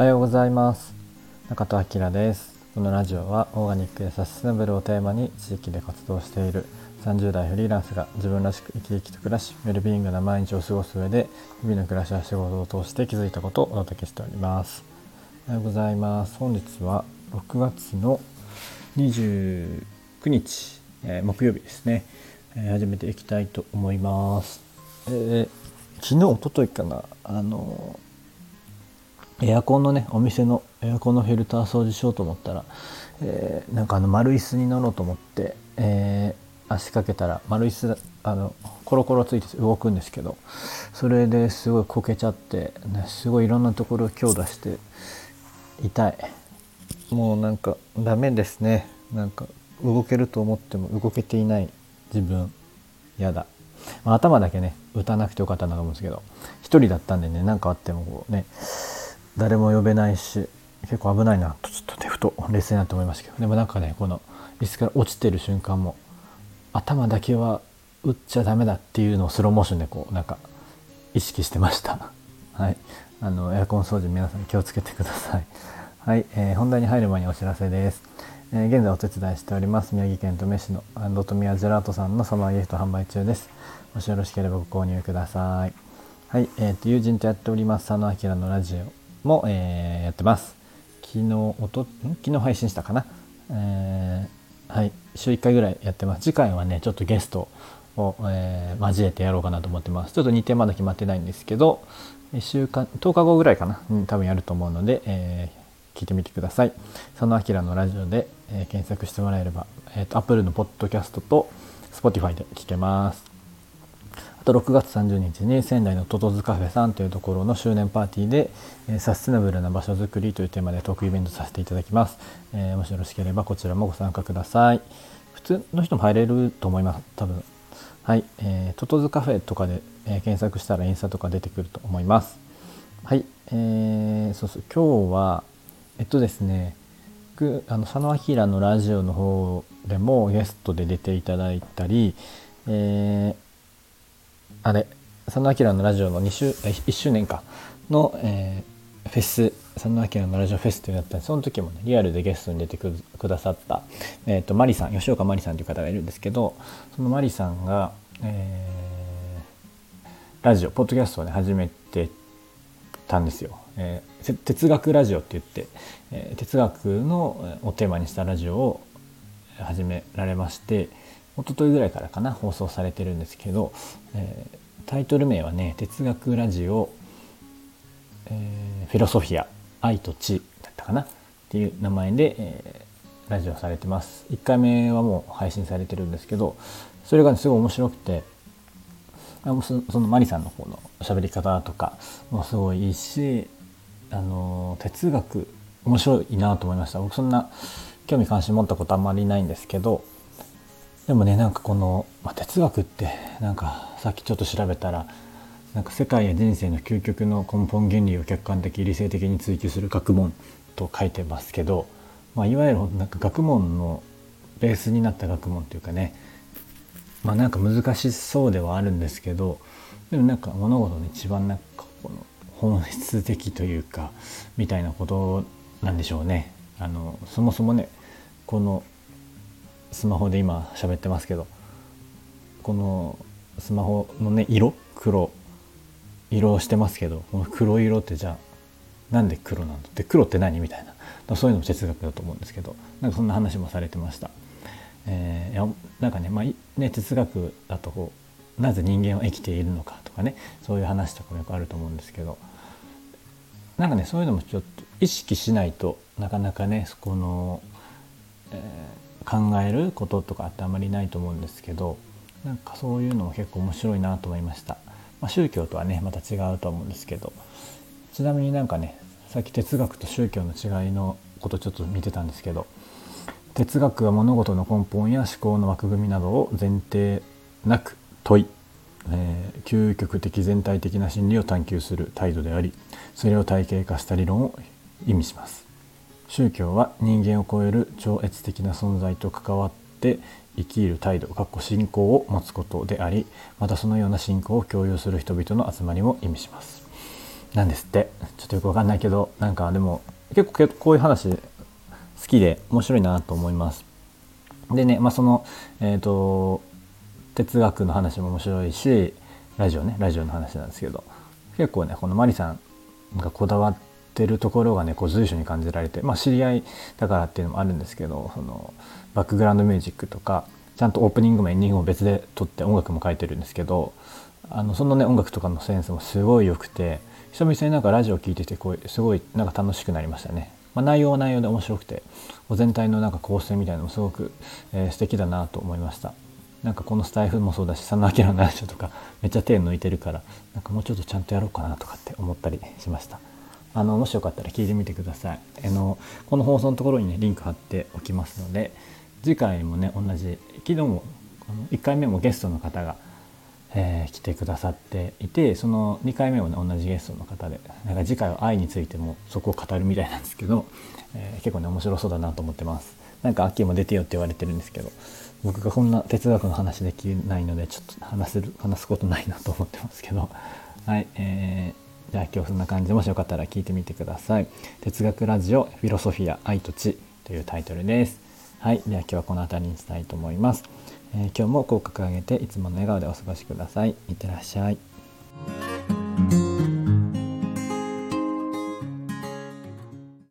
おはようございます。中戸明です。このラジオはオーガニックやサステナブルをテーマに地域で活動している30代フリーランスが自分らしく生き生きと暮らしウェルビーイングな毎日を過ごす上で日々の暮らしや仕事を通して気づいたことをお届けしております。おはようございます。本日は6月の29日、えー、木曜日ですね、えー、始めていきたいと思います、えー、昨日一昨日かな。あのエアコンのねお店のエアコンのフィルター掃除しようと思ったら、えー、なんかあの丸椅子に乗ろうと思って、えー、足かけたら丸椅子あのコロコロついて動くんですけどそれですごいこけちゃって、ね、すごいいろんなところを強打して痛い。もうなんかダメですね。なんか動けると思っても動けていない。自分。やだ、まあ、頭だけね打たなくてよかったなと思うんですけど一人だったんでね何かあってもこうね誰も呼べないし結構危ないなとちょっとねふと冷静になって思いましたけど。でもなんかねこの椅子から落ちてる瞬間も頭だけは打っちゃダメだっていうのをスローモーションでこうなんか意識してました。はい。あのエアコン掃除皆さん気をつけてください。はい、えー、本題に入る前にお知らせです、えー、現在お手伝いしております宮城県登米市のアンドトミアジェラートさんのサマーギフト販売中です。もしよろしければご購入ください。はい、えーと、友人とやっております佐野明のラジオ。も、えー、やってます。昨日おと昨日配信したかな、えー、はい。週1回ぐらいやってます。次回はねちょっとゲストを、えー、交えてやろうかなと思ってます。ちょっと日程まだ決まってないんですけど1週間10日後ぐらいかな、うん、多分やると思うので、えー、聞いてみてください。佐野明のラジオで、え、検索してもらえれば、えー、と Apple のポッドキャストと Spotify で聞けます。あと6月30日に仙台のトトズカフェさんというところの周年パーティーで、えサステナブルな場所づくりというテーマでトークイベントさせていただきます、えー、もしよろしければこちらもご参加ください。普通の人も入れると思います。多分。はい、えー、トトズカフェとかで、え、検索したらインスタとか出てくると思います。はい、えー、そうそう。今日はえっとですねあの佐野明のラジオの方でもゲストで出ていただいたり、えーあれ佐野明のラジオの2週1周年かの、えー、フェス佐野明のラジオフェスというのやったんでその時もねリアルでゲストに出てくださった、えーと、マリさん吉岡マリさんという方がいるんですけどそのマリさんが、えー、ラジオポッドキャストをね始めてたんですよ。えー、哲学ラジオって言って、えー、哲学のをテーマにしたラジオを始められまして一昨日ぐらいからかな放送されてるんですけど、えー、タイトル名はね「哲学ラジオ、えー、フィロソフィア愛と知」だったかなっていう名前で、えー、ラジオされてます。1回目はもう配信されてるんですけどそれが、ね、すごい面白くてあそのマリさんの方の喋り方とかもすごいいいしあの哲学面白いなと思いました。僕そんな興味関心持ったことあんまりないんですけどでもねなんかこの、まあ、哲学ってなんかさっきちょっと調べたらなんか世界や人生の究極の根本原理を客観的理性的に追求する学問と書いてますけど、まあ、いわゆるなんか学問のベースになった学問というかねまあなんか難しそうではあるんですけどでもなんか物事の一番なんかこの本質的というかみたいなことなんでしょうね。あのそもそもねこのスマホで今喋ってますけどこのスマホのね色黒色をしてますけどこの黒色ってじゃあなんで黒なのって黒って何みたいなそういうのも哲学だと思うんですけどなんかそんな話もされてました。えー、なんかね,、まあ、ね哲学だとこうなぜ人間は生きているのかとかねそういう話とかもよくあると思うんですけどなんかねそういうのもちょっと意識しないとなかなかねそこの、え考えることとかってあまりないと思うんですけどなんかそういうのも結構面白いなと思いました、まあ、宗教とはねまた違うと思うんですけど。ちなみになんかねさっき哲学と宗教の違いのことちょっと見てたんですけど哲学は物事の根本や思考の枠組みなどを前提なく問い、えー、究極的全体的な真理を探求する態度でありそれを体系化した理論を意味します。宗教は人間を超える超越的な存在と関わって生きる態度かっこ信仰を持つことでありまたそのような信仰を共有する人々の集まりも意味しますなんですってちょっとよくわかんないけどなんかでも結構こういう話好きで面白いなと思います。でね、まあ、その、えーと、哲学の話も面白いしラジオねラジオの話なんですけど結構ねこのマリさんがこだわっててるところがねこう随所に感じられてまあ知り合いだからっていうのもあるんですけどそのバックグラウンドミュージックとかちゃんとオープニングもエンディングも別で撮って音楽も書いてるんですけどあのそのね音楽とかのセンスもすごい良くて久々になんかラジオ聴いててこうすごいなんか楽しくなりましたね。まあ、内容は内容で面白くて全体のなんか構成みたいなのもすごく、えー、素敵だなと思いました。なんかこのスタイフもそうだし佐野明のラジオとかめっちゃ手抜いてるからなんかもうちょっとちゃんとやろうかなとかって思ったりしましたあのもしよかったら聞いてみてください。あのこの放送のところにねリンク貼っておきますので次回もね同じ昨日も1回目もゲストの方がえー、来てくださっていてその2回目もね同じゲストの方でなんか次回は愛についてもそこを語るみたいなんですけど、えー、結構ね面白そうだなと思ってます。なんか秋も出てよって言われてるんですけど僕がこんな哲学の話できないのでちょっと話せる話すことないなと思ってますけどはい、えー、じゃあ今日そんな感じでもしよかったら聞いてみてください哲学ラジオフィロソフィア愛と知というタイトルですはいでは今日はこの辺りにしたいと思いますえー、今日も口角上げていつもの笑顔でお過ごしください。いってらっしゃい。